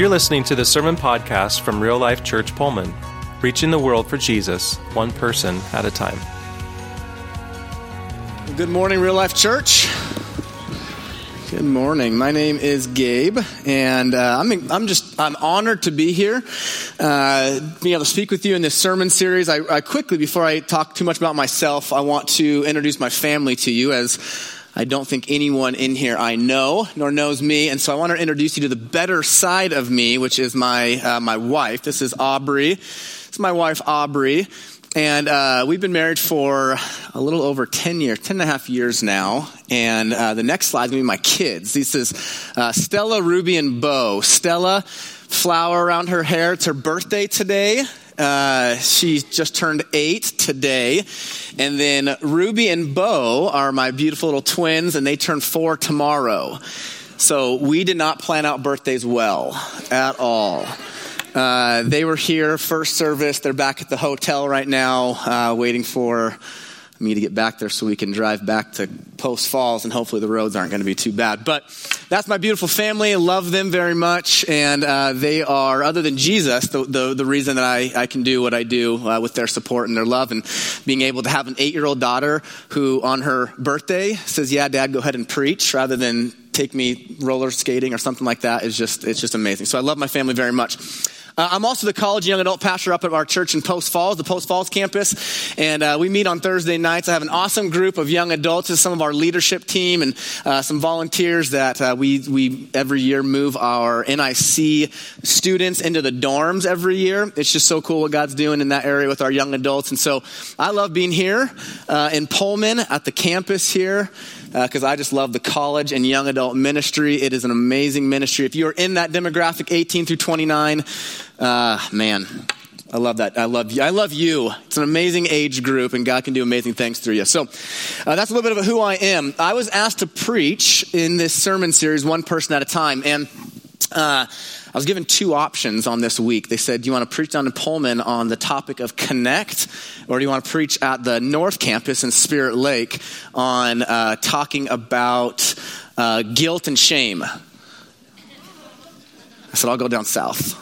You're listening to the Sermon Podcast from Real Life Church Pullman, reaching the world for Jesus, one person at a time. Good morning, Real Life Church. Good morning. My name is Gabe, and uh, I'm I'm just I'm honored to be here, uh, being able to speak with you in this sermon series. I, I quickly, before I talk too much about myself, I want to introduce my family to you as I don't think anyone in here I know nor knows me, and so I want to introduce you to the better side of me, which is my uh, my wife. This is Aubrey. Is my wife Aubrey, and uh, we've been married for a little over 10 years, 10 and a half years now. And uh, the next slide is going to be my kids. This is uh, Stella, Ruby, and Bo. Stella, flower around her hair. It's her birthday today. Uh, she just turned eight today. And then Ruby and Bo are my beautiful little twins, and they turn four tomorrow. So we did not plan out birthdays well at all. Uh, they were here first service. They're back at the hotel right now, uh, waiting for me to get back there so we can drive back to Post Falls, and hopefully the roads aren't going to be too bad. But that's my beautiful family. I love them very much, and uh, they are, other than Jesus, the, the, the, reason that I, I can do what I do uh, with their support and their love, and being able to have an eight year old daughter who, on her birthday, says, "Yeah, Dad, go ahead and preach," rather than take me roller skating or something like that is just it's just amazing. So I love my family very much. Uh, I'm also the college young adult pastor up at our church in Post Falls, the Post Falls campus, and uh, we meet on Thursday nights. I have an awesome group of young adults, this some of our leadership team, and uh, some volunteers that uh, we we every year move our NIC students into the dorms every year. It's just so cool what God's doing in that area with our young adults, and so I love being here uh, in Pullman at the campus here because uh, I just love the college and young adult ministry. It is an amazing ministry. If you are in that demographic, 18 through 29, uh, man, I love that. I love you. I love you. It's an amazing age group, and God can do amazing things through you. So, uh, that's a little bit of who I am. I was asked to preach in this sermon series, one person at a time, and uh, I was given two options on this week. They said, Do you want to preach down in Pullman on the topic of connect, or do you want to preach at the North Campus in Spirit Lake on uh, talking about uh, guilt and shame? I said, I'll go down south.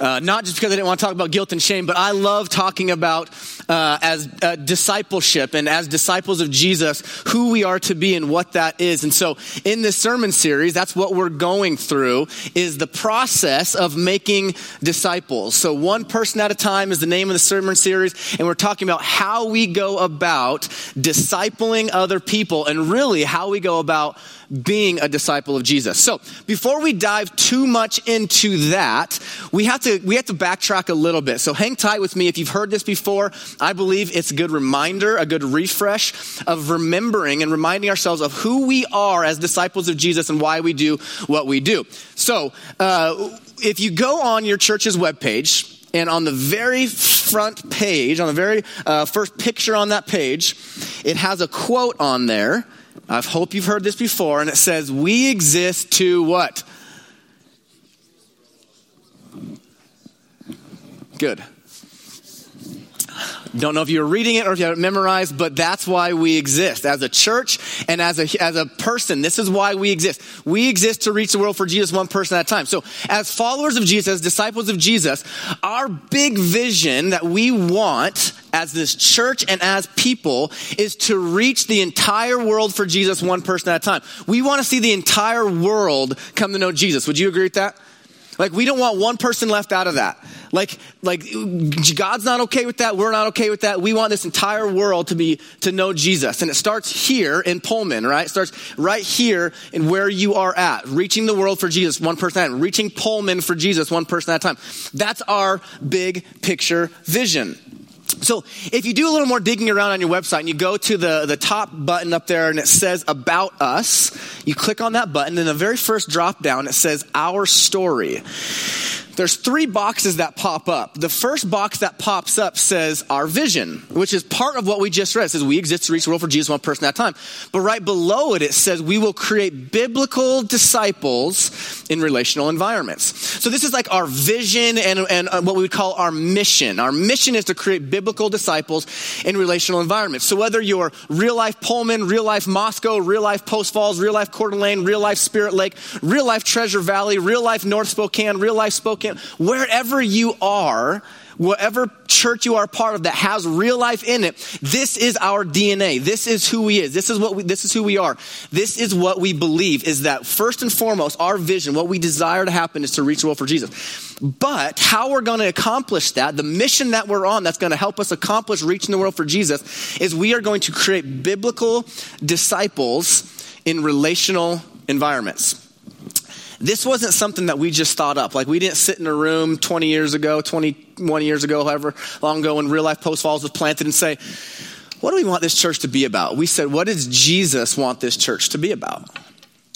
Uh, not just because I didn't want to talk about guilt and shame, but I love talking about uh, as uh, discipleship and as disciples of Jesus, who we are to be and what that is. And so, in this sermon series, that's what we're going through is the process of making disciples. So, one person at a time is the name of the sermon series, and we're talking about how we go about discipling other people, and really how we go about being a disciple of Jesus. So, before we dive too much into that, we have to we have to backtrack a little bit. So, hang tight with me if you've heard this before. I believe it's a good reminder, a good refresh of remembering and reminding ourselves of who we are as disciples of Jesus and why we do what we do. So, uh, if you go on your church's webpage, and on the very front page, on the very uh, first picture on that page, it has a quote on there I hope you've heard this before, and it says, We exist to what? Good. Don't know if you're reading it or if you have it memorized, but that's why we exist as a church and as a, as a person. This is why we exist. We exist to reach the world for Jesus one person at a time. So as followers of Jesus, as disciples of Jesus, our big vision that we want as this church and as people is to reach the entire world for Jesus one person at a time. We want to see the entire world come to know Jesus. Would you agree with that? Like we don't want one person left out of that. Like, like God's not okay with that. We're not okay with that. We want this entire world to be, to know Jesus. And it starts here in Pullman, right? It starts right here in where you are at. Reaching the world for Jesus, one person at a time. Reaching Pullman for Jesus, one person at a time. That's our big picture vision. So if you do a little more digging around on your website and you go to the, the top button up there and it says about us, you click on that button and the very first drop down it says our story. There's three boxes that pop up. The first box that pops up says our vision, which is part of what we just read. It says we exist to reach the world for Jesus one person at a time. But right below it, it says we will create biblical disciples in relational environments. So this is like our vision and, and uh, what we would call our mission. Our mission is to create biblical disciples in relational environments. So whether you're real life Pullman, real life Moscow, real life Post Falls, real life Coeur d'Alene, real life Spirit Lake, real life Treasure Valley, real life North Spokane, real life Spokane, wherever you are, whatever church you are part of that has real life in it, this is our DNA. This is who we is. This is what we, this is who we are. This is what we believe is that first and foremost, our vision, what we desire to happen is to reach the world for Jesus. But how we're going to accomplish that, the mission that we're on that's going to help us accomplish reaching the world for Jesus is we are going to create biblical disciples in relational environments. This wasn't something that we just thought up. Like we didn't sit in a room 20 years ago, 21 years ago, however long ago when Real Life Post Falls was planted and say, what do we want this church to be about? We said, what does Jesus want this church to be about?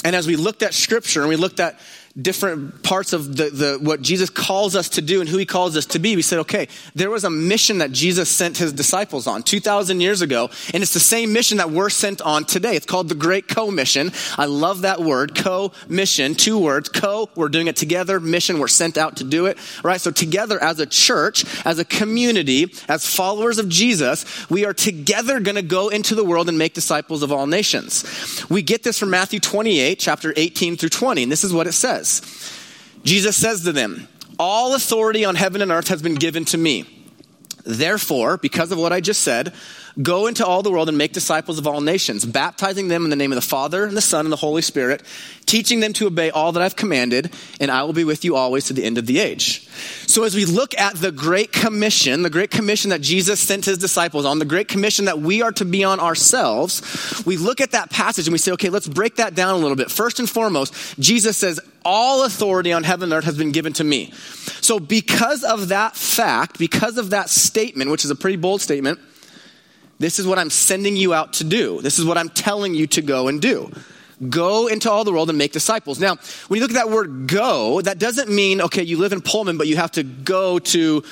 And as we looked at scripture and we looked at different parts of the, the, what Jesus calls us to do and who he calls us to be, we said, okay, there was a mission that Jesus sent his disciples on 2,000 years ago, and it's the same mission that we're sent on today. It's called the Great Co-Mission. I love that word, co-mission, two words. Co, we're doing it together. Mission, we're sent out to do it, right? So together as a church, as a community, as followers of Jesus, we are together going to go into the world and make disciples of all nations. We get this from Matthew 28, chapter 18 through 20, and this is what it says Jesus says to them, All authority on heaven and earth has been given to me. Therefore, because of what I just said, Go into all the world and make disciples of all nations, baptizing them in the name of the Father and the Son and the Holy Spirit, teaching them to obey all that I've commanded, and I will be with you always to the end of the age. So as we look at the Great Commission, the Great Commission that Jesus sent his disciples on, the Great Commission that we are to be on ourselves, we look at that passage and we say, okay, let's break that down a little bit. First and foremost, Jesus says, all authority on heaven and earth has been given to me. So because of that fact, because of that statement, which is a pretty bold statement, this is what I'm sending you out to do. This is what I'm telling you to go and do. Go into all the world and make disciples. Now, when you look at that word go, that doesn't mean, okay, you live in Pullman, but you have to go to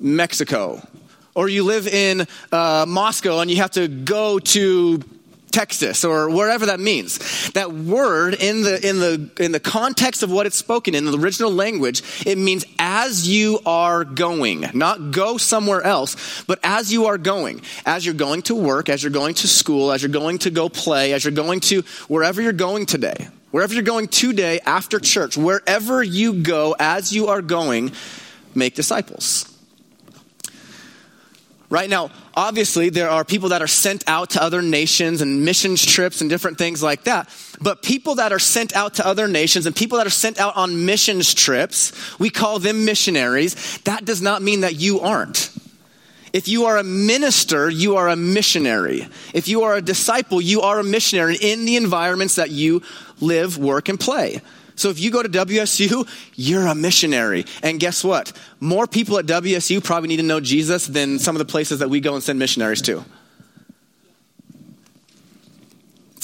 Mexico. Or you live in uh, Moscow and you have to go to Texas or wherever that means. That word in the, in the, in the context of what it's spoken in the original language, it means as you are going, not go somewhere else, but as you are going, as you're going to work, as you're going to school, as you're going to go play, as you're going to wherever you're going today, wherever you're going today after church, wherever you go, as you are going, make disciples. Right now, obviously, there are people that are sent out to other nations and missions trips and different things like that. But people that are sent out to other nations and people that are sent out on missions trips, we call them missionaries. That does not mean that you aren't. If you are a minister, you are a missionary. If you are a disciple, you are a missionary in the environments that you live, work, and play. So if you go to WSU, you're a missionary. And guess what? More people at WSU probably need to know Jesus than some of the places that we go and send missionaries to.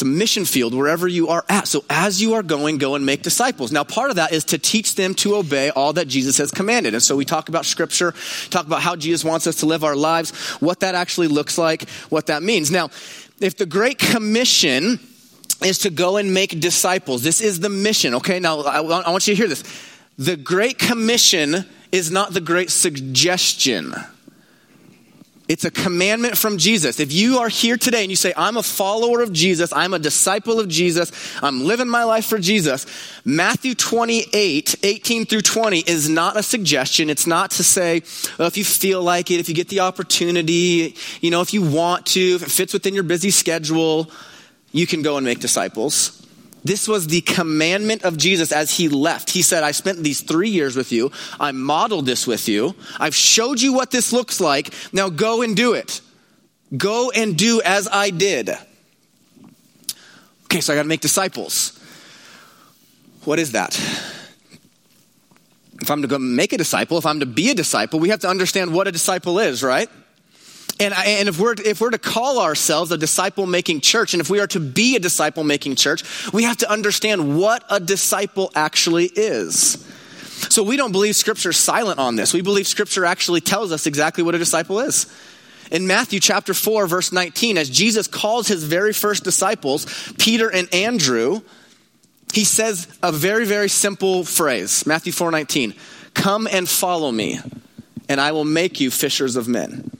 It's a mission field wherever you are at. So as you are going, go and make disciples. Now, part of that is to teach them to obey all that Jesus has commanded. And so we talk about scripture, talk about how Jesus wants us to live our lives, what that actually looks like, what that means. Now, if the Great Commission is to go and make disciples. This is the mission, okay? Now, I, want you to hear this. The Great Commission is not the great suggestion. It's a commandment from Jesus. If you are here today and you say, I'm a follower of Jesus, I'm a disciple of Jesus, I'm living my life for Jesus, Matthew 28, 18 through 20 is not a suggestion. It's not to say, well, if you feel like it, if you get the opportunity, you know, if you want to, if it fits within your busy schedule you can go and make disciples. This was the commandment of Jesus as he left. He said, I spent these three years with you. I modeled this with you. I've showed you what this looks like. Now go and do it. Go and do as I did. Okay, so I got to make disciples. What is that? If I'm to go make a disciple, if I'm to be a disciple, we have to understand what a disciple is, right? And, and if, we're, if we're to call ourselves a disciple making church, and if we are to be a disciple making church, we have to understand what a disciple actually is. So we don't believe Scripture is silent on this. We believe Scripture actually tells us exactly what a disciple is. In Matthew chapter 4, verse 19, as Jesus calls his very first disciples, Peter and Andrew, he says a very, very simple phrase Matthew 4 19, come and follow me, and I will make you fishers of men.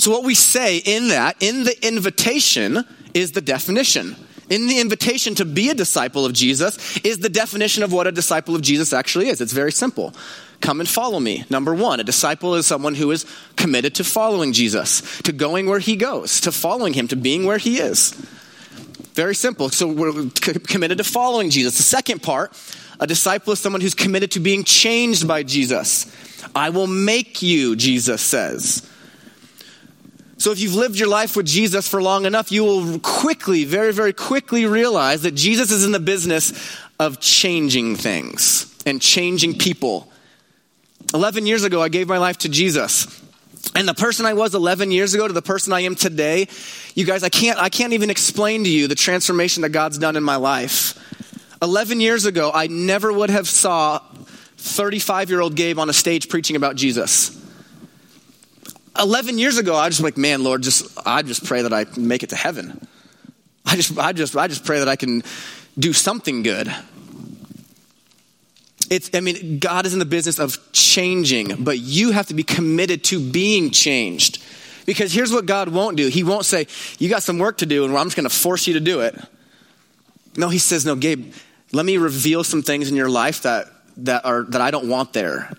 So, what we say in that, in the invitation, is the definition. In the invitation to be a disciple of Jesus is the definition of what a disciple of Jesus actually is. It's very simple. Come and follow me. Number one, a disciple is someone who is committed to following Jesus, to going where he goes, to following him, to being where he is. Very simple. So we're committed to following Jesus. The second part, a disciple is someone who's committed to being changed by Jesus. I will make you, Jesus says. So, if you've lived your life with Jesus for long enough, you will quickly, very, very quickly realize that Jesus is in the business of changing things and changing people. 11 years ago, I gave my life to Jesus. And the person I was 11 years ago to the person I am today, you guys, I can't, I can't even explain to you the transformation that God's done in my life. 11 years ago, I never would have saw 35 year old Gabe on a stage preaching about Jesus. 11 years ago, I was just like, man, Lord, just, I just pray that I make it to heaven. I just, I just, I just pray that I can do something good. It's, I mean, God is in the business of changing, but you have to be committed to being changed. Because here's what God won't do He won't say, You got some work to do, and I'm just going to force you to do it. No, He says, No, Gabe, let me reveal some things in your life that, that, are, that I don't want there.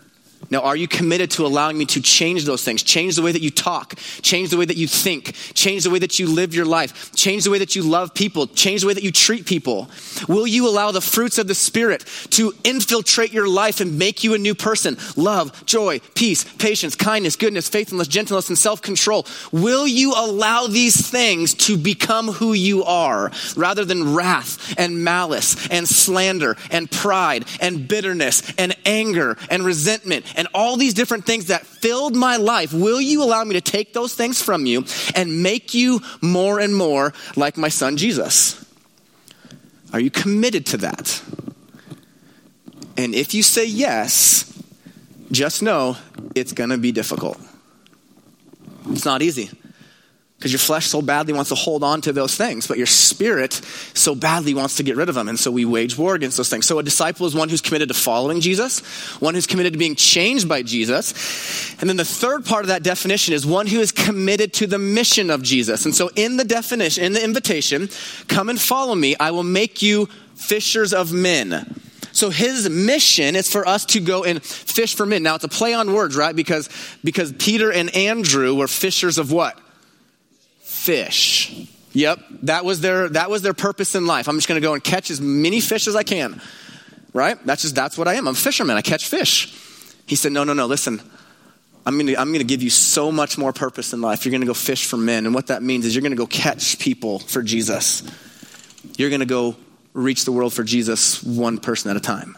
Now, are you committed to allowing me to change those things? Change the way that you talk, change the way that you think, change the way that you live your life, change the way that you love people, change the way that you treat people? Will you allow the fruits of the Spirit to infiltrate your life and make you a new person? Love, joy, peace, patience, kindness, goodness, faithfulness, gentleness, and self control. Will you allow these things to become who you are rather than wrath and malice and slander and pride and bitterness and anger and resentment and all these different things that filled my life, will you allow me to take those things from you and make you more and more like my son Jesus? Are you committed to that? And if you say yes, just know it's going to be difficult. It's not easy because your flesh so badly wants to hold on to those things, but your spirit so badly wants to get rid of them. And so we wage war against those things. So a disciple is one who's committed to following Jesus, one who's committed to being changed by Jesus. And then the third part of that definition is one who is committed to the mission of Jesus. And so in the definition, in the invitation, come and follow me, I will make you fishers of men. So his mission is for us to go and fish for men. Now it's a play on words, right? Because because Peter and Andrew were fishers of what? Fish. Yep, that was their that was their purpose in life. I'm just going to go and catch as many fish as I can. Right? That's just that's what I am. I'm a fisherman. I catch fish. He said, "No, no, no. Listen. I'm going to I'm going to give you so much more purpose in life. You're going to go fish for men. And what that means is you're going to go catch people for Jesus. You're going to go reach the world for Jesus one person at a time.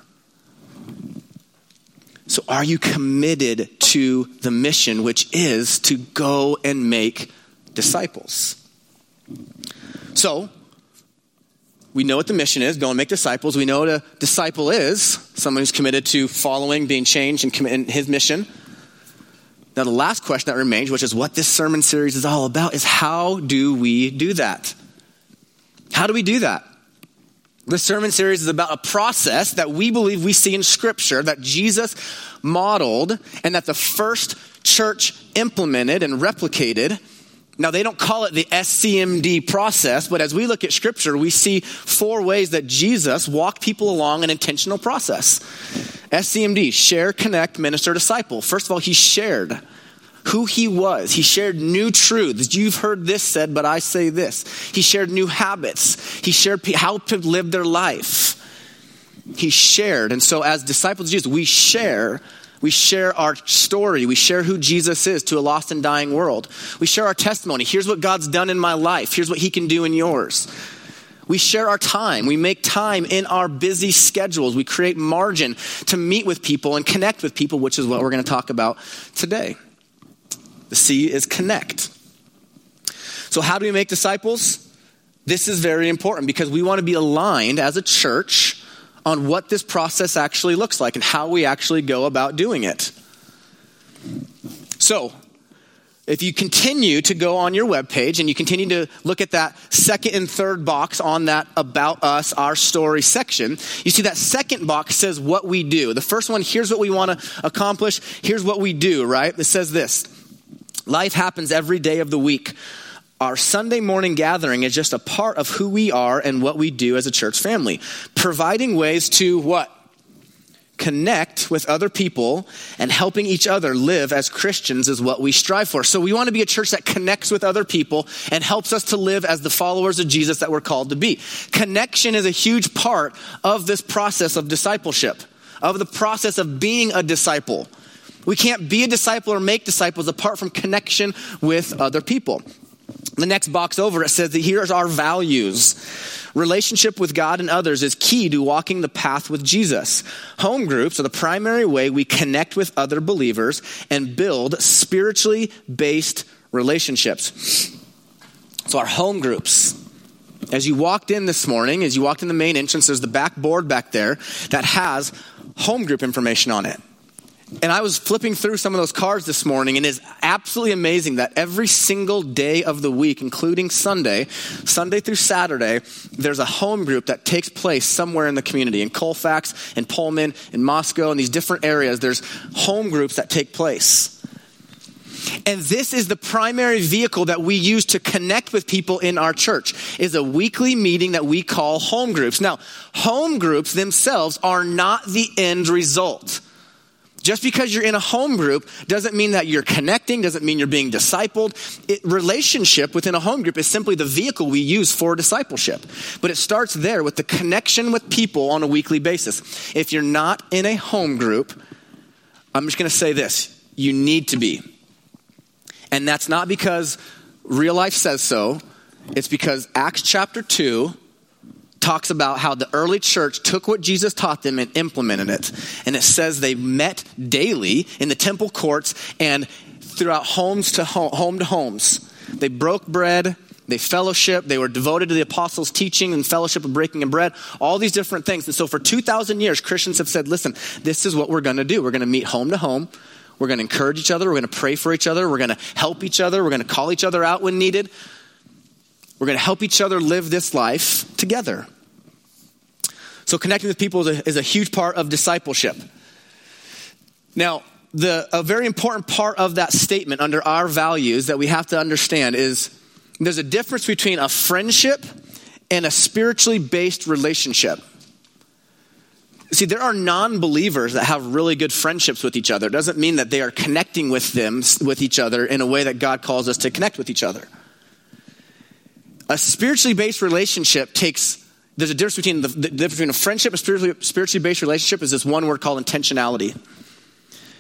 So are you committed to the mission which is to go and make disciples. So, we know what the mission is go and make disciples. We know what a disciple is someone who's committed to following, being changed, and in his mission. Now, the last question that remains, which is what this sermon series is all about, is how do we do that? How do we do that? This sermon series is about a process that we believe we see in Scripture that Jesus modeled and that the first church implemented and replicated now, they don't call it the SCMD process, but as we look at scripture, we see four ways that Jesus walked people along an intentional process. SCMD, share, connect, minister, disciple. First of all, he shared who he was. He shared new truths. You've heard this said, but I say this. He shared new habits. He shared how to live their life. He shared. And so, as disciples of Jesus, we share we share our story. We share who Jesus is to a lost and dying world. We share our testimony. Here's what God's done in my life. Here's what He can do in yours. We share our time. We make time in our busy schedules. We create margin to meet with people and connect with people, which is what we're going to talk about today. The C is connect. So, how do we make disciples? This is very important because we want to be aligned as a church on what this process actually looks like and how we actually go about doing it. So, if you continue to go on your webpage and you continue to look at that second and third box on that About Us, Our Story section, you see that second box says what we do. The first one, here's what we want to accomplish, here's what we do, right? It says this Life happens every day of the week. Our Sunday morning gathering is just a part of who we are and what we do as a church family, providing ways to what? connect with other people and helping each other live as Christians is what we strive for. So we want to be a church that connects with other people and helps us to live as the followers of Jesus that we're called to be. Connection is a huge part of this process of discipleship, of the process of being a disciple. We can't be a disciple or make disciples apart from connection with other people. The next box over, it says that here's our values. Relationship with God and others is key to walking the path with Jesus. Home groups are the primary way we connect with other believers and build spiritually based relationships. So, our home groups. As you walked in this morning, as you walked in the main entrance, there's the back board back there that has home group information on it. And I was flipping through some of those cards this morning, and it's absolutely amazing that every single day of the week, including Sunday, Sunday through Saturday, there's a home group that takes place somewhere in the community. In Colfax, in Pullman, in Moscow, in these different areas, there's home groups that take place. And this is the primary vehicle that we use to connect with people in our church is a weekly meeting that we call home groups. Now, home groups themselves are not the end result. Just because you're in a home group doesn't mean that you're connecting, doesn't mean you're being discipled. It, relationship within a home group is simply the vehicle we use for discipleship. But it starts there with the connection with people on a weekly basis. If you're not in a home group, I'm just going to say this you need to be. And that's not because real life says so, it's because Acts chapter 2 talks about how the early church took what Jesus taught them and implemented it. And it says they met daily in the temple courts and throughout homes to home, home to homes. They broke bread, they fellowship, they were devoted to the apostles' teaching and fellowship of breaking of bread, all these different things. And so for 2,000 years, Christians have said, listen, this is what we're going to do. We're going to meet home to home. We're going to encourage each other. We're going to pray for each other. We're going to help each other. We're going to call each other out when needed. We're going to help each other live this life together. So connecting with people is a, is a huge part of discipleship. Now, the, a very important part of that statement under our values that we have to understand is there's a difference between a friendship and a spiritually based relationship. See, there are non believers that have really good friendships with each other. It doesn't mean that they are connecting with them, with each other, in a way that God calls us to connect with each other. A spiritually based relationship takes there's a difference between the, the difference between a friendship and spiritually, spiritually based relationship is this one word called intentionality.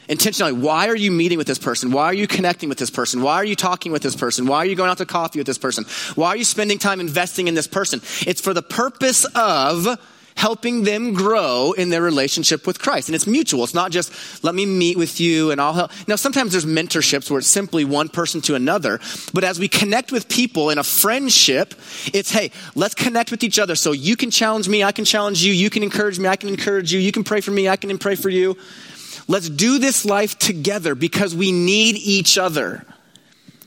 Intentionality. Why are you meeting with this person? Why are you connecting with this person? Why are you talking with this person? Why are you going out to coffee with this person? Why are you spending time investing in this person? It's for the purpose of helping them grow in their relationship with Christ. And it's mutual. It's not just, let me meet with you and I'll help. Now, sometimes there's mentorships where it's simply one person to another. But as we connect with people in a friendship, it's, hey, let's connect with each other. So you can challenge me, I can challenge you, you can encourage me, I can encourage you, you can pray for me, I can pray for you. Let's do this life together because we need each other.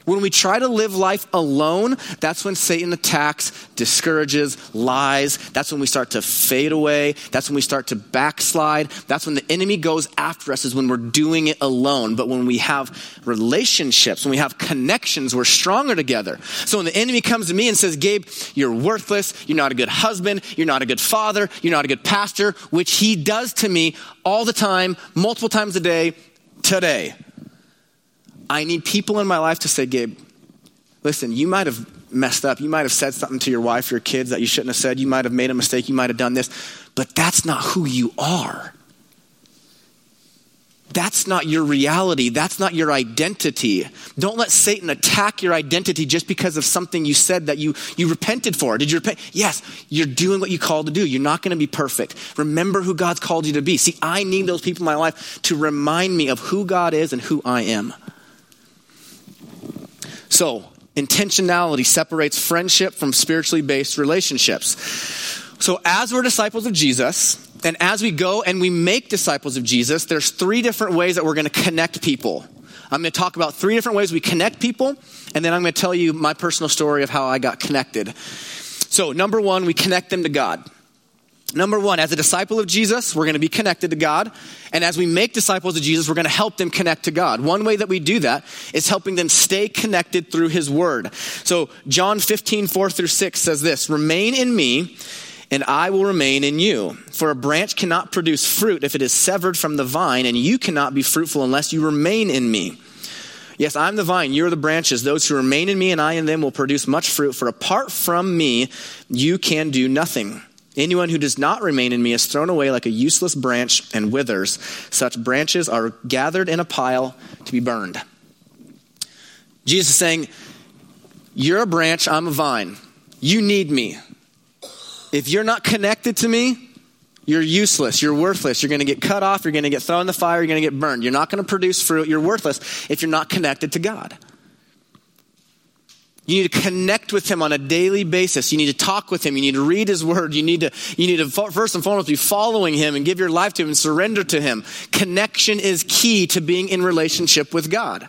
When we try to live life alone, that's when Satan attacks, discourages, lies. That's when we start to fade away. That's when we start to backslide. That's when the enemy goes after us, is when we're doing it alone. But when we have relationships, when we have connections, we're stronger together. So when the enemy comes to me and says, Gabe, you're worthless, you're not a good husband, you're not a good father, you're not a good pastor, which he does to me all the time, multiple times a day, today. I need people in my life to say, Gabe, listen, you might have messed up. You might have said something to your wife, your kids that you shouldn't have said. You might have made a mistake. You might have done this. But that's not who you are. That's not your reality. That's not your identity. Don't let Satan attack your identity just because of something you said that you, you repented for. Did you repent? Yes, you're doing what you called to do. You're not going to be perfect. Remember who God's called you to be. See, I need those people in my life to remind me of who God is and who I am. So, intentionality separates friendship from spiritually based relationships. So, as we're disciples of Jesus, And as we go and we make disciples of Jesus, there's three different ways that we're going to connect people. I'm going to talk about three different ways we connect people, and then I'm going to tell you my personal story of how I got connected. So, number one, we connect them to God. Number one, as a disciple of Jesus, we're going to be connected to God. And as we make disciples of Jesus, we're going to help them connect to God. One way that we do that is helping them stay connected through His Word. So, John 15, 4 through 6 says this Remain in me, and I will remain in you. For a branch cannot produce fruit if it is severed from the vine, and you cannot be fruitful unless you remain in me. Yes, I'm the vine, you're the branches. Those who remain in me and I in them will produce much fruit, for apart from me, you can do nothing. Anyone who does not remain in me is thrown away like a useless branch and withers. Such branches are gathered in a pile to be burned. Jesus is saying, You're a branch, I'm a vine. You need me. If you're not connected to me, you're useless. You're worthless. You're going to get cut off. You're going to get thrown in the fire. You're going to get burned. You're not going to produce fruit. You're worthless if you're not connected to God. You need to connect with him on a daily basis. You need to talk with him. You need to read his word. You need to, you need to first and foremost be following him and give your life to him and surrender to him. Connection is key to being in relationship with God.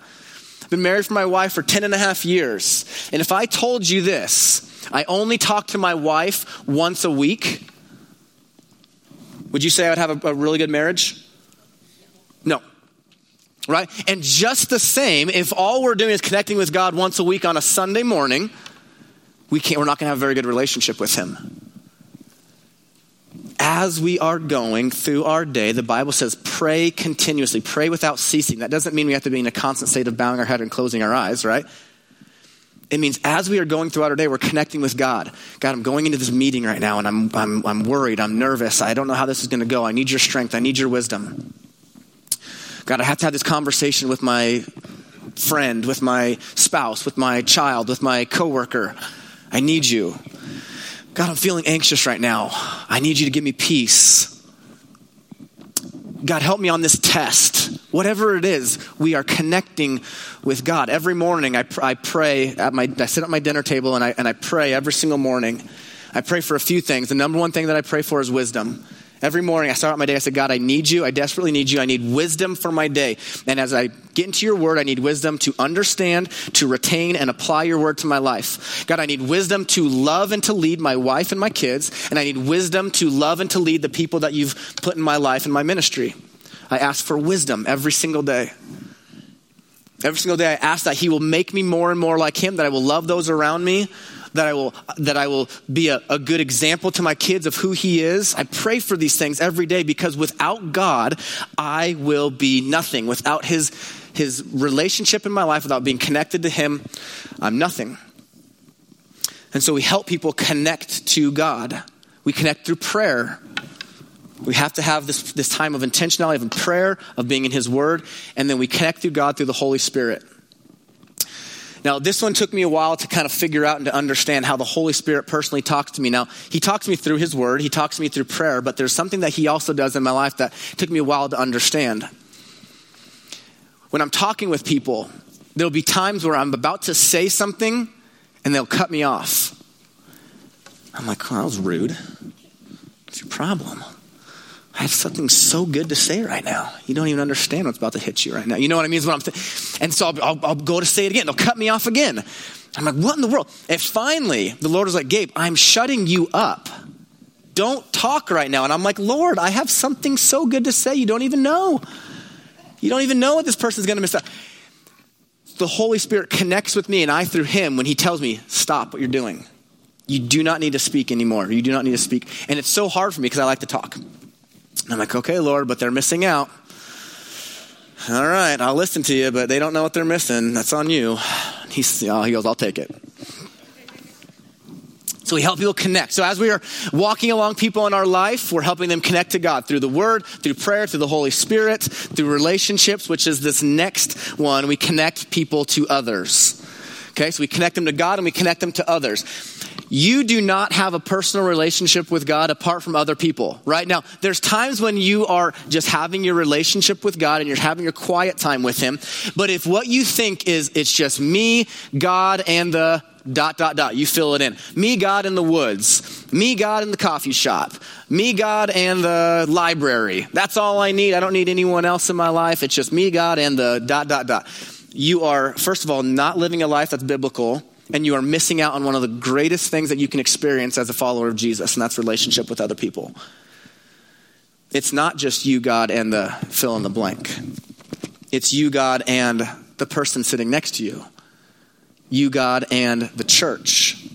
I've been married for my wife for 10 and a half years. And if I told you this, I only talk to my wife once a week, would you say I would have a, a really good marriage? No right? And just the same, if all we're doing is connecting with God once a week on a Sunday morning, we can't, we're not going to have a very good relationship with Him. As we are going through our day, the Bible says, pray continuously, pray without ceasing. That doesn't mean we have to be in a constant state of bowing our head and closing our eyes, right? It means as we are going throughout our day, we're connecting with God. God, I'm going into this meeting right now and I'm, I'm, I'm worried, I'm nervous, I don't know how this is going to go. I need your strength, I need your wisdom. God, I have to have this conversation with my friend, with my spouse, with my child, with my coworker. I need you. God, I'm feeling anxious right now. I need you to give me peace. God, help me on this test. Whatever it is, we are connecting with God. Every morning, I, I pray at my, I sit at my dinner table and I, and I pray every single morning. I pray for a few things. The number one thing that I pray for is wisdom. Every morning I start my day, I say, God, I need you. I desperately need you. I need wisdom for my day. And as I get into your word, I need wisdom to understand, to retain, and apply your word to my life. God, I need wisdom to love and to lead my wife and my kids. And I need wisdom to love and to lead the people that you've put in my life and my ministry. I ask for wisdom every single day. Every single day I ask that He will make me more and more like Him, that I will love those around me, that I will, that I will be a, a good example to my kids of who He is. I pray for these things every day because without God, I will be nothing. Without His, His relationship in my life, without being connected to Him, I'm nothing. And so we help people connect to God. We connect through prayer. We have to have this, this time of intentionality of prayer, of being in His Word, and then we connect through God through the Holy Spirit. Now, this one took me a while to kind of figure out and to understand how the Holy Spirit personally talks to me. Now, He talks to me through His Word, He talks to me through prayer, but there's something that He also does in my life that took me a while to understand. When I'm talking with people, there'll be times where I'm about to say something and they'll cut me off. I'm like, well, that was rude. What's your problem? I have something so good to say right now. You don't even understand what's about to hit you right now. You know what I mean? Is what I'm th- and so I'll, I'll, I'll, go to say it again. They'll cut me off again. I'm like, what in the world? And finally, the Lord was like, Gabe, I'm shutting you up. Don't talk right now. And I'm like, Lord, I have something so good to say. You don't even know. You don't even know what this person's going to miss out. The Holy Spirit connects with me and I through Him when He tells me, stop what you're doing. You do not need to speak anymore. You do not need to speak. And it's so hard for me because I like to talk. And I'm like, okay, Lord, but they're missing out. All right, I'll listen to you, but they don't know what they're missing. That's on you. Oh, he goes, I'll take it. So we help people connect. So as we are walking along people in our life, we're helping them connect to God through the Word, through prayer, through the Holy Spirit, through relationships, which is this next one. We connect people to others. Okay, so we connect them to God and we connect them to others. You do not have a personal relationship with God apart from other people, right? Now, there's times when you are just having your relationship with God and you're having your quiet time with Him. But if what you think is it's just me, God, and the dot, dot, dot. You fill it in. Me, God, in the woods. Me, God, in the coffee shop. Me, God, and the library. That's all I need. I don't need anyone else in my life. It's just me, God, and the dot, dot, dot. You are, first of all, not living a life that's biblical, and you are missing out on one of the greatest things that you can experience as a follower of Jesus, and that's relationship with other people. It's not just you, God, and the fill in the blank. It's you, God, and the person sitting next to you. You, God, and the church.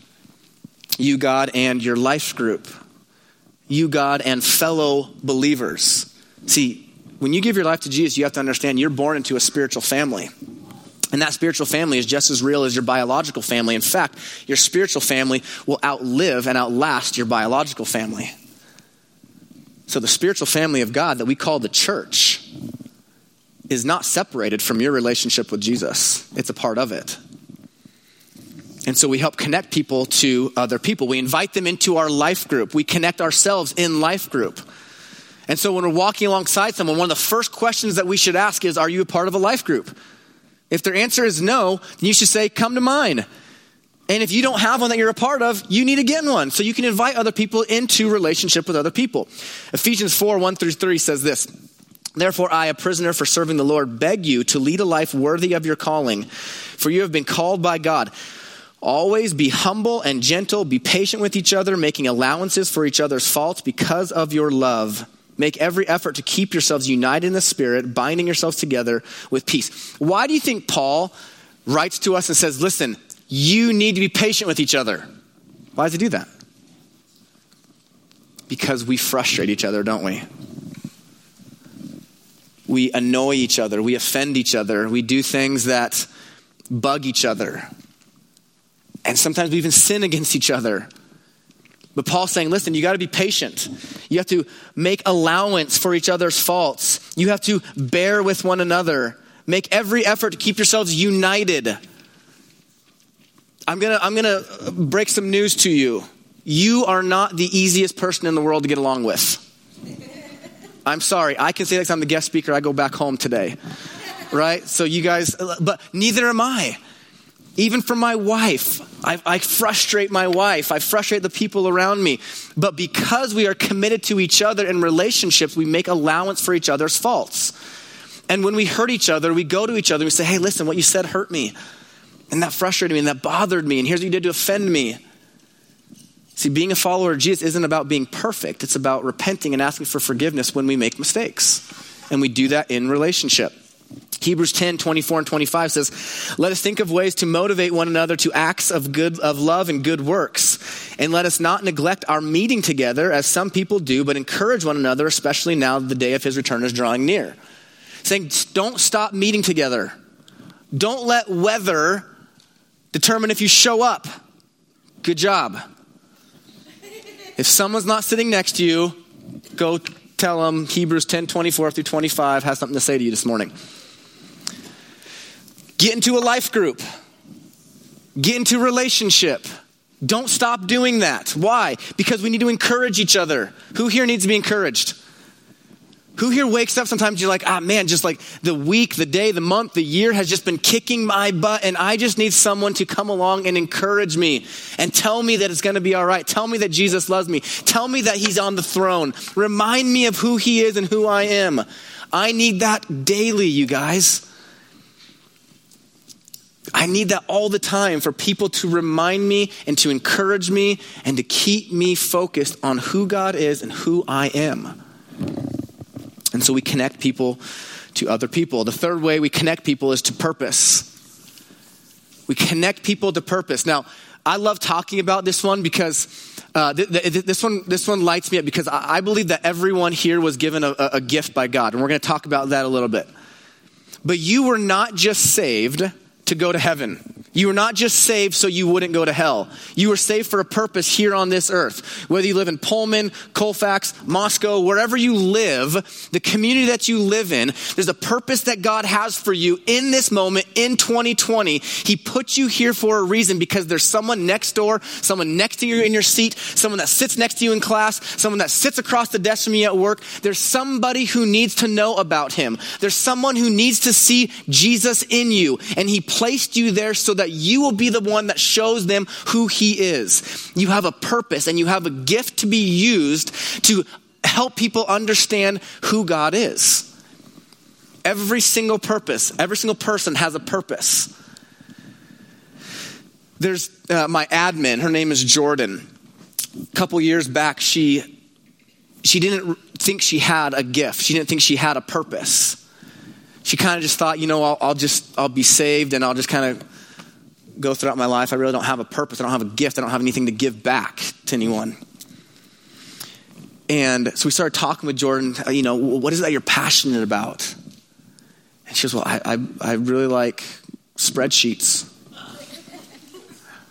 You, God, and your life group. You, God, and fellow believers. See, when you give your life to Jesus, you have to understand you're born into a spiritual family. And that spiritual family is just as real as your biological family. In fact, your spiritual family will outlive and outlast your biological family. So, the spiritual family of God that we call the church is not separated from your relationship with Jesus, it's a part of it. And so we help connect people to other people. We invite them into our life group. We connect ourselves in life group. And so when we're walking alongside someone, one of the first questions that we should ask is Are you a part of a life group? If their answer is no, then you should say, Come to mine. And if you don't have one that you're a part of, you need to get one. So you can invite other people into relationship with other people. Ephesians 4 1 through 3 says this Therefore, I, a prisoner for serving the Lord, beg you to lead a life worthy of your calling, for you have been called by God. Always be humble and gentle, be patient with each other, making allowances for each other's faults because of your love. Make every effort to keep yourselves united in the Spirit, binding yourselves together with peace. Why do you think Paul writes to us and says, Listen, you need to be patient with each other. Why does he do that? Because we frustrate each other, don't we? We annoy each other, we offend each other, we do things that bug each other. And sometimes we even sin against each other. But Paul's saying, listen, you got to be patient. You have to make allowance for each other's faults. You have to bear with one another. Make every effort to keep yourselves united I'm going to I'm going to break some news to you. You are not the easiest person in the world to get along with. I'm sorry. I can say that I'm the guest speaker. I go back home today. Right? So you guys, but neither am I. Even for my wife, I, I, frustrate my wife. I frustrate the people around me. But because we are committed to each other in relationships, we make allowance for each other's faults. And when we hurt each other, we go to each other and we say, hey, listen, what you said hurt me. And that frustrated me and that bothered me. And here's what you did to offend me. See, being a follower of Jesus isn't about being perfect, it's about repenting and asking for forgiveness when we make mistakes. And we do that in relationship. Hebrews 10, 24 and 25 says, Let us think of ways to motivate one another to acts of good of love and good works. And let us not neglect our meeting together as some people do, but encourage one another, especially now the day of his return is drawing near. Saying, don't stop meeting together. Don't let weather determine if you show up. Good job. If someone's not sitting next to you, go tell them Hebrews 10 24 through 25 has something to say to you this morning. Get into a life group, get into relationship. Don't stop doing that. Why? Because we need to encourage each other. Who here needs to be encouraged? Who here wakes up sometimes you're like, ah, man, just like the week, the day, the month, the year has just been kicking my butt, and I just need someone to come along and encourage me and tell me that it's going to be all right. Tell me that Jesus loves me. Tell me that He's on the throne. Remind me of who He is and who I am. I need that daily, you guys. I need that all the time for people to remind me and to encourage me and to keep me focused on who God is and who I am. And so we connect people to other people. The third way we connect people is to purpose. We connect people to purpose. Now, I love talking about this one because uh, th- th- this one this one lights me up because I, I believe that everyone here was given a, a gift by God, and we're going to talk about that a little bit. But you were not just saved to go to heaven. You were not just saved so you wouldn't go to hell. You were saved for a purpose here on this earth. Whether you live in Pullman, Colfax, Moscow, wherever you live, the community that you live in, there's a purpose that God has for you in this moment in 2020. He put you here for a reason because there's someone next door, someone next to you in your seat, someone that sits next to you in class, someone that sits across the desk from you at work. There's somebody who needs to know about him. There's someone who needs to see Jesus in you. And he placed you there so that you will be the one that shows them who He is. You have a purpose and you have a gift to be used to help people understand who God is. Every single purpose, every single person has a purpose. There's uh, my admin, her name is Jordan. A couple years back, she she didn't think she had a gift. She didn't think she had a purpose. She kind of just thought, you know, I'll, I'll just I'll be saved and I'll just kind of go throughout my life. I really don't have a purpose. I don't have a gift. I don't have anything to give back to anyone. And so we started talking with Jordan, uh, you know, what is that you're passionate about? And she goes, well, I, I, I really like spreadsheets.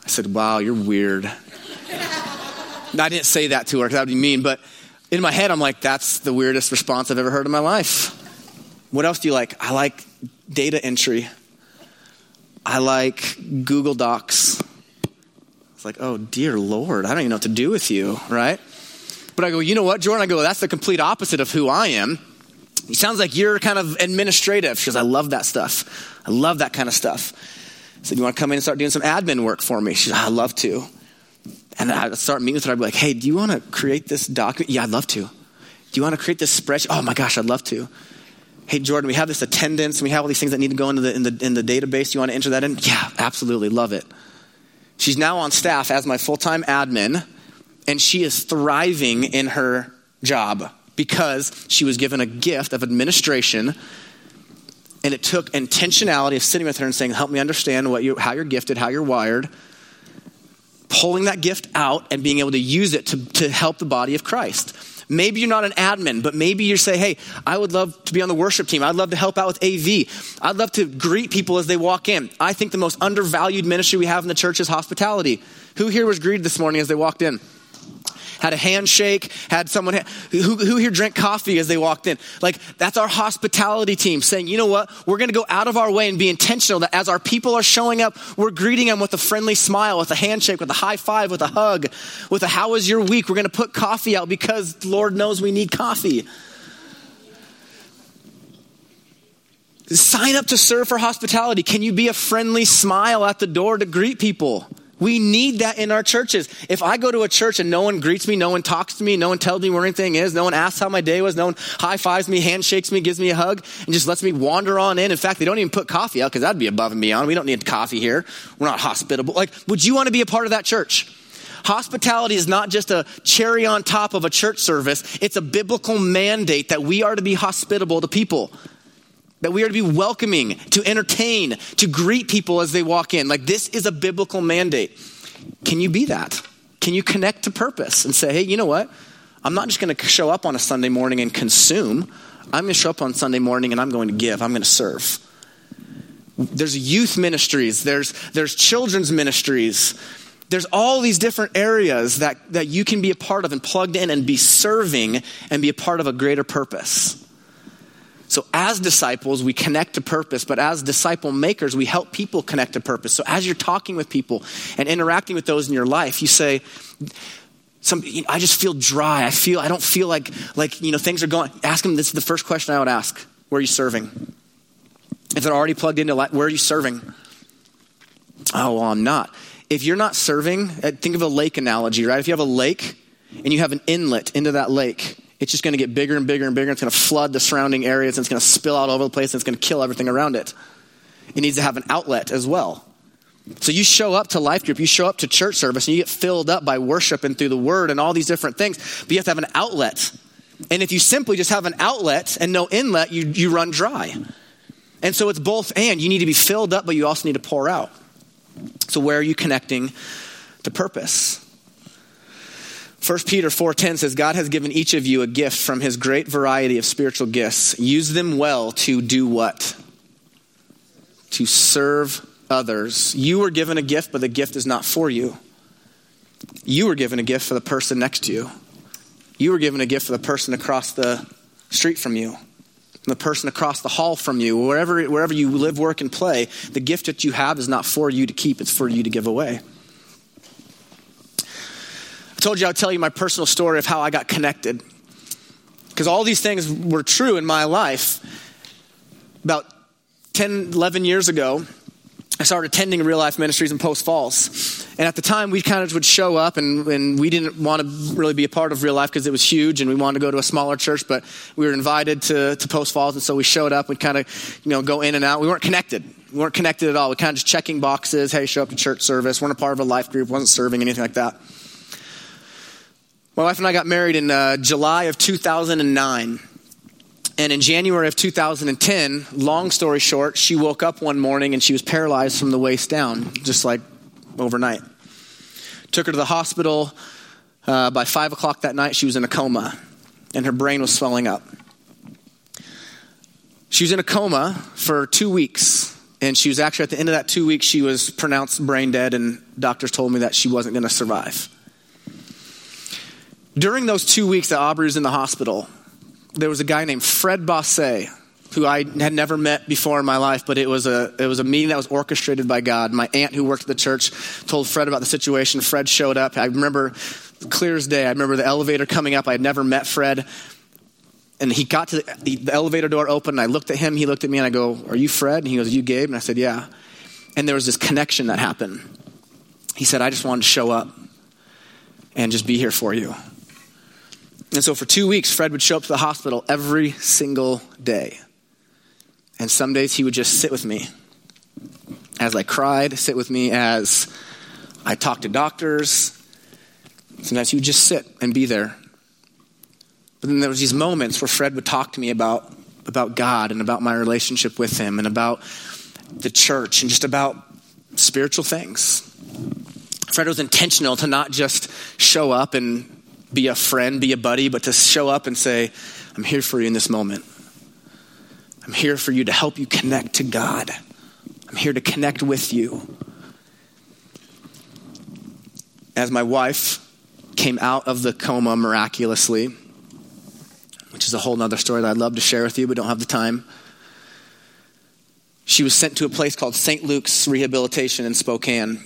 I said, wow, you're weird. I didn't say that to her because that would be mean, but in my head, I'm like, that's the weirdest response I've ever heard in my life. What else do you like? I like data entry. I like Google Docs. It's like, oh, dear Lord, I don't even know what to do with you, right? But I go, you know what, Jordan? I go, that's the complete opposite of who I am. It sounds like you're kind of administrative. She goes, I love that stuff. I love that kind of stuff. I said, you want to come in and start doing some admin work for me? She said, I'd love to. And I'd start meeting with her. I'd be like, hey, do you want to create this document? Yeah, I'd love to. Do you want to create this spreadsheet? Oh my gosh, I'd love to. Hey, Jordan, we have this attendance and we have all these things that need to go into the, in, the, in the database. You want to enter that in? Yeah, absolutely. Love it. She's now on staff as my full time admin and she is thriving in her job because she was given a gift of administration and it took intentionality of sitting with her and saying help me understand what you, how you're gifted how you're wired pulling that gift out and being able to use it to, to help the body of christ maybe you're not an admin but maybe you say hey i would love to be on the worship team. I'd love to help out with av i'd love to greet people as they walk in. I think the most undervalued ministry we have in the church is hospitality. Who here was greeted this morning as they walked in had a handshake, had someone who, who here drank coffee as they walked in. Like, that's our hospitality team saying, you know what? We're going to go out of our way and be intentional that as our people are showing up, we're greeting them with a friendly smile, with a handshake, with a high five, with a hug, with a how was your week? We're going to put coffee out because Lord knows we need coffee. Sign up to serve for hospitality. Can you be a friendly smile at the door to greet people? We need that in our churches. If I go to a church and no one greets me, no one talks to me, no one tells me where anything is, no one asks how my day was, no one high fives me, handshakes me, gives me a hug, and just lets me wander on in. In fact, they don't even put coffee out because that'd be above and beyond. We don't need coffee here. We're not hospitable. Like, would you want to be a part of that church? Hospitality is not just a cherry on top of a church service, it's a biblical mandate that we are to be hospitable to people that we are to be welcoming, to entertain, to greet people as they walk in. Like this is a biblical mandate. Can you be that? Can you connect to purpose and say, hey, you know what? I'm not just going to show up on a Sunday morning and consume. I'm going to show up on Sunday morning and I'm going to give. I'm going to serve. There's youth ministries, there's, there's children's ministries. There's all these different areas that, that you can be a part of and plugged in and be serving and be a part of a greater purpose. So, as disciples, we connect to purpose, but as disciple makers, we help people connect to purpose. So, as you're talking with people and interacting with those in your life, you say, some, you know, I just feel dry. I feel, I don't feel like, like, you know, things are going. Ask them, this is the first question I would ask. Where are you serving? If they're already plugged into life, where are you serving? Oh, well, I'm not. If you're not serving, uh, think of a lake analogy, right? If you have a lake and you have an inlet into that lake, it's just going to get bigger and bigger and bigger. It's going to flood the surrounding areas and it's going to spill out all over the place and it's going to kill everything around it. It needs to have an outlet as well. So you show up to life group, you show up to church service, and you get filled up by worship and through the word and all these different things, but you have to have an outlet. And if you simply just have an outlet and no inlet, you, you run dry. And so it's both and. You need to be filled up, but you also need to pour out. So where are you connecting to purpose? 1 Peter 4:10 says God has given each of you a gift from his great variety of spiritual gifts. Use them well to do what? To serve others. You were given a gift, but the gift is not for you. You were given a gift for the person next to you. You were given a gift for the person across the street from you, the person across the hall from you, wherever, wherever you live, work, and play. The gift that you have is not for you to keep, it's for you to give away told you I'd tell you my personal story of how I got connected. Because all these things were true in my life. About 10, 11 years ago, I started attending Real Life Ministries in Post Falls. And at the time, we kind of would show up, and, and we didn't want to really be a part of Real Life because it was huge, and we wanted to go to a smaller church, but we were invited to, to Post Falls, and so we showed up. We'd kind of, you know, go in and out. We weren't connected. We weren't connected at all. We kind of just checking boxes. Hey, show up to church service. weren't a part of a life group. wasn't serving anything like that. My wife and I got married in uh, July of 2009. And in January of 2010, long story short, she woke up one morning and she was paralyzed from the waist down, just like overnight. Took her to the hospital. Uh, by 5 o'clock that night, she was in a coma, and her brain was swelling up. She was in a coma for two weeks, and she was actually at the end of that two weeks, she was pronounced brain dead, and doctors told me that she wasn't going to survive. During those two weeks that Aubrey was in the hospital, there was a guy named Fred Bosse who I had never met before in my life, but it was a it was a meeting that was orchestrated by God. My aunt who worked at the church told Fred about the situation. Fred showed up. I remember clear as day. I remember the elevator coming up. I had never met Fred. And he got to the, the elevator door open, and I looked at him. He looked at me, and I go, Are you Fred? And he goes, You Gabe? And I said, Yeah. And there was this connection that happened. He said, I just wanted to show up and just be here for you. And so for two weeks, Fred would show up to the hospital every single day. And some days he would just sit with me as I cried, sit with me as I talked to doctors. Sometimes he would just sit and be there. But then there was these moments where Fred would talk to me about, about God and about my relationship with him and about the church and just about spiritual things. Fred was intentional to not just show up and be a friend, be a buddy, but to show up and say, I'm here for you in this moment. I'm here for you to help you connect to God. I'm here to connect with you. As my wife came out of the coma miraculously, which is a whole other story that I'd love to share with you, but don't have the time. She was sent to a place called St. Luke's Rehabilitation in Spokane.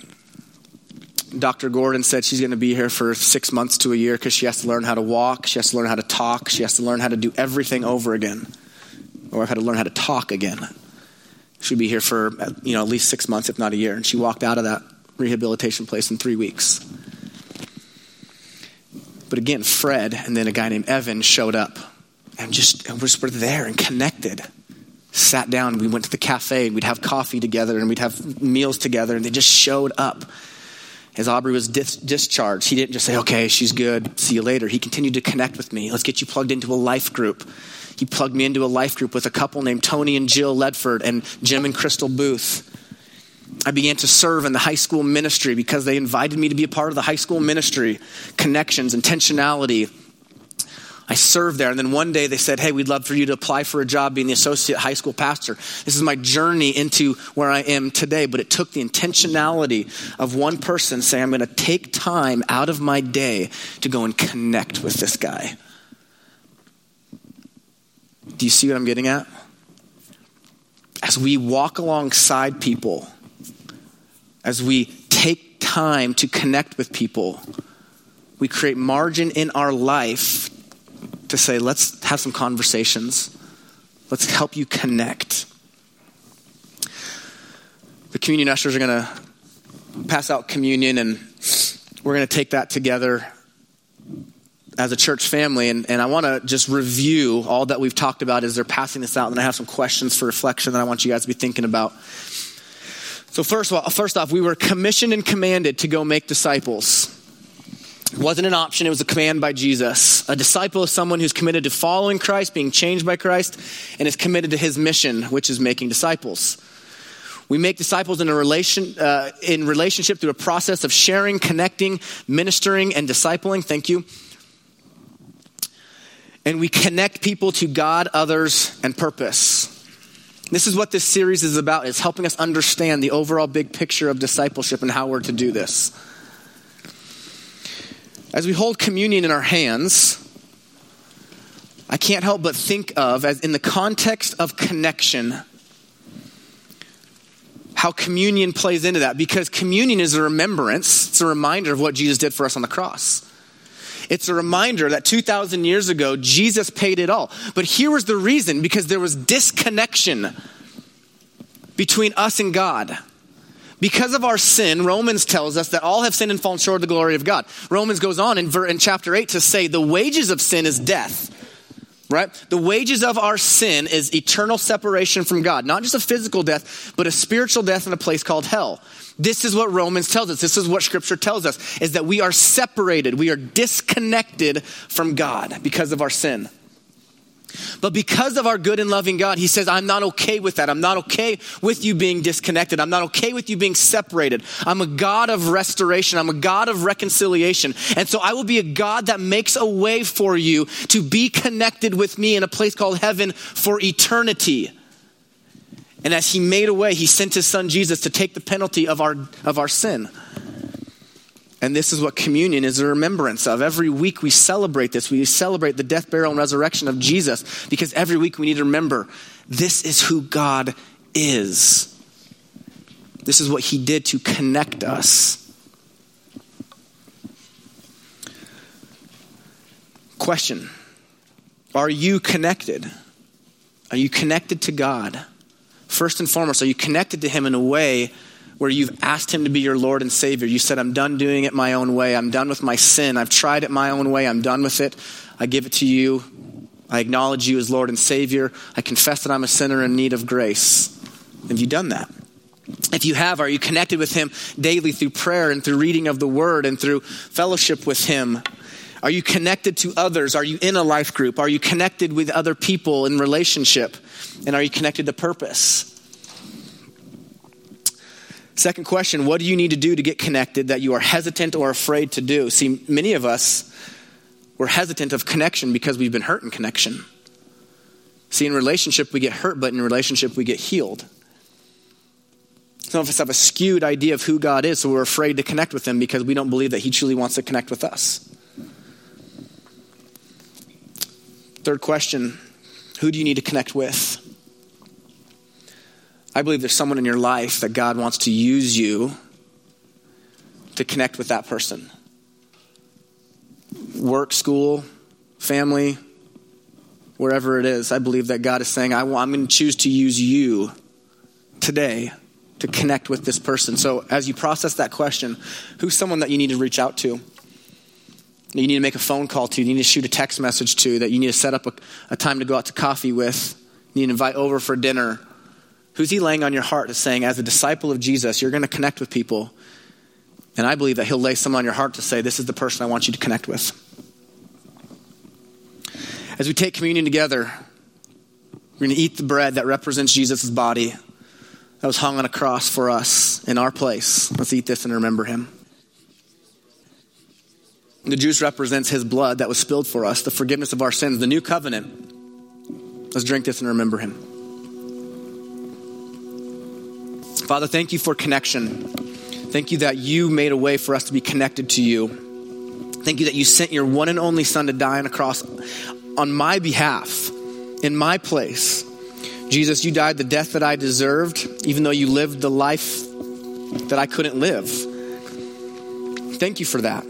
Dr. Gordon said she's going to be here for six months to a year because she has to learn how to walk, she has to learn how to talk, she has to learn how to do everything over again. Or I've had to learn how to talk again. She'd be here for you know at least six months, if not a year. And she walked out of that rehabilitation place in three weeks. But again, Fred and then a guy named Evan showed up and just and we were there and connected. Sat down, we went to the cafe, and we'd have coffee together and we'd have meals together, and they just showed up as Aubrey was dis- discharged, he didn't just say, okay, she's good, see you later. He continued to connect with me. Let's get you plugged into a life group. He plugged me into a life group with a couple named Tony and Jill Ledford and Jim and Crystal Booth. I began to serve in the high school ministry because they invited me to be a part of the high school ministry. Connections, intentionality, I served there. And then one day they said, Hey, we'd love for you to apply for a job being the associate high school pastor. This is my journey into where I am today. But it took the intentionality of one person saying, I'm going to take time out of my day to go and connect with this guy. Do you see what I'm getting at? As we walk alongside people, as we take time to connect with people, we create margin in our life to say, let's have some conversations. Let's help you connect. The communion ushers are going to pass out communion, and we're going to take that together as a church family. And, and I want to just review all that we've talked about as they're passing this out. And I have some questions for reflection that I want you guys to be thinking about. So, first of all, first off, we were commissioned and commanded to go make disciples. Wasn't an option, it was a command by Jesus. A disciple is someone who's committed to following Christ, being changed by Christ, and is committed to his mission, which is making disciples. We make disciples in a relation uh, in relationship through a process of sharing, connecting, ministering, and discipling. Thank you. And we connect people to God, others, and purpose. This is what this series is about. It's helping us understand the overall big picture of discipleship and how we're to do this. As we hold communion in our hands, I can't help but think of, as in the context of connection, how communion plays into that. Because communion is a remembrance, it's a reminder of what Jesus did for us on the cross. It's a reminder that 2,000 years ago, Jesus paid it all. But here was the reason because there was disconnection between us and God. Because of our sin, Romans tells us that all have sinned and fallen short of the glory of God. Romans goes on in, in chapter 8 to say the wages of sin is death. Right? The wages of our sin is eternal separation from God. Not just a physical death, but a spiritual death in a place called hell. This is what Romans tells us. This is what scripture tells us is that we are separated. We are disconnected from God because of our sin. But because of our good and loving God, He says, I'm not okay with that. I'm not okay with you being disconnected. I'm not okay with you being separated. I'm a God of restoration. I'm a God of reconciliation. And so I will be a God that makes a way for you to be connected with me in a place called heaven for eternity. And as He made a way, He sent His Son Jesus to take the penalty of our, of our sin. And this is what communion is a remembrance of. Every week we celebrate this. We celebrate the death, burial, and resurrection of Jesus because every week we need to remember this is who God is. This is what He did to connect us. Question Are you connected? Are you connected to God? First and foremost, are you connected to Him in a way where you've asked Him to be your Lord and Savior. You said, I'm done doing it my own way. I'm done with my sin. I've tried it my own way. I'm done with it. I give it to you. I acknowledge you as Lord and Savior. I confess that I'm a sinner in need of grace. Have you done that? If you have, are you connected with Him daily through prayer and through reading of the Word and through fellowship with Him? Are you connected to others? Are you in a life group? Are you connected with other people in relationship? And are you connected to purpose? Second question What do you need to do to get connected that you are hesitant or afraid to do? See, many of us, we're hesitant of connection because we've been hurt in connection. See, in relationship, we get hurt, but in relationship, we get healed. Some of us have a skewed idea of who God is, so we're afraid to connect with Him because we don't believe that He truly wants to connect with us. Third question Who do you need to connect with? I believe there's someone in your life that God wants to use you to connect with that person. Work, school, family, wherever it is, I believe that God is saying, I am going to choose to use you today to connect with this person. So as you process that question, who's someone that you need to reach out to? You need to make a phone call to, you need to shoot a text message to, that you need to set up a, a time to go out to coffee with, you need to invite over for dinner Who's he laying on your heart to saying, as a disciple of Jesus, you're going to connect with people? And I believe that he'll lay someone on your heart to say, this is the person I want you to connect with. As we take communion together, we're going to eat the bread that represents Jesus' body that was hung on a cross for us in our place. Let's eat this and remember him. The juice represents his blood that was spilled for us, the forgiveness of our sins, the new covenant. Let's drink this and remember him. Father, thank you for connection. Thank you that you made a way for us to be connected to you. Thank you that you sent your one and only Son to die on a cross on my behalf, in my place. Jesus, you died the death that I deserved, even though you lived the life that I couldn't live. Thank you for that.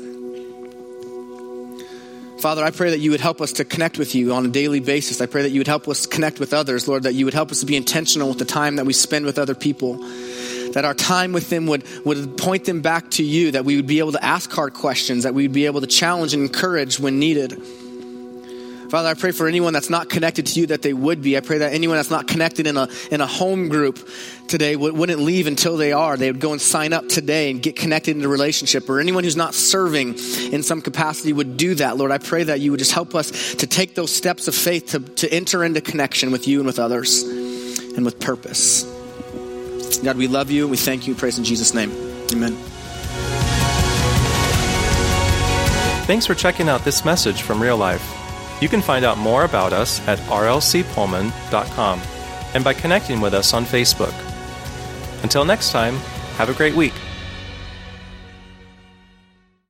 Father, I pray that you would help us to connect with you on a daily basis. I pray that you would help us connect with others, Lord, that you would help us to be intentional with the time that we spend with other people that our time with them would, would point them back to you, that we would be able to ask hard questions, that we would be able to challenge and encourage when needed. Father, I pray for anyone that's not connected to you that they would be. I pray that anyone that's not connected in a, in a home group today would, wouldn't leave until they are. They would go and sign up today and get connected in a relationship. Or anyone who's not serving in some capacity would do that. Lord, I pray that you would just help us to take those steps of faith to, to enter into connection with you and with others and with purpose. God, we love you. We thank you. Praise in Jesus' name. Amen. Thanks for checking out this message from Real Life. You can find out more about us at rlcpullman.com and by connecting with us on Facebook. Until next time, have a great week.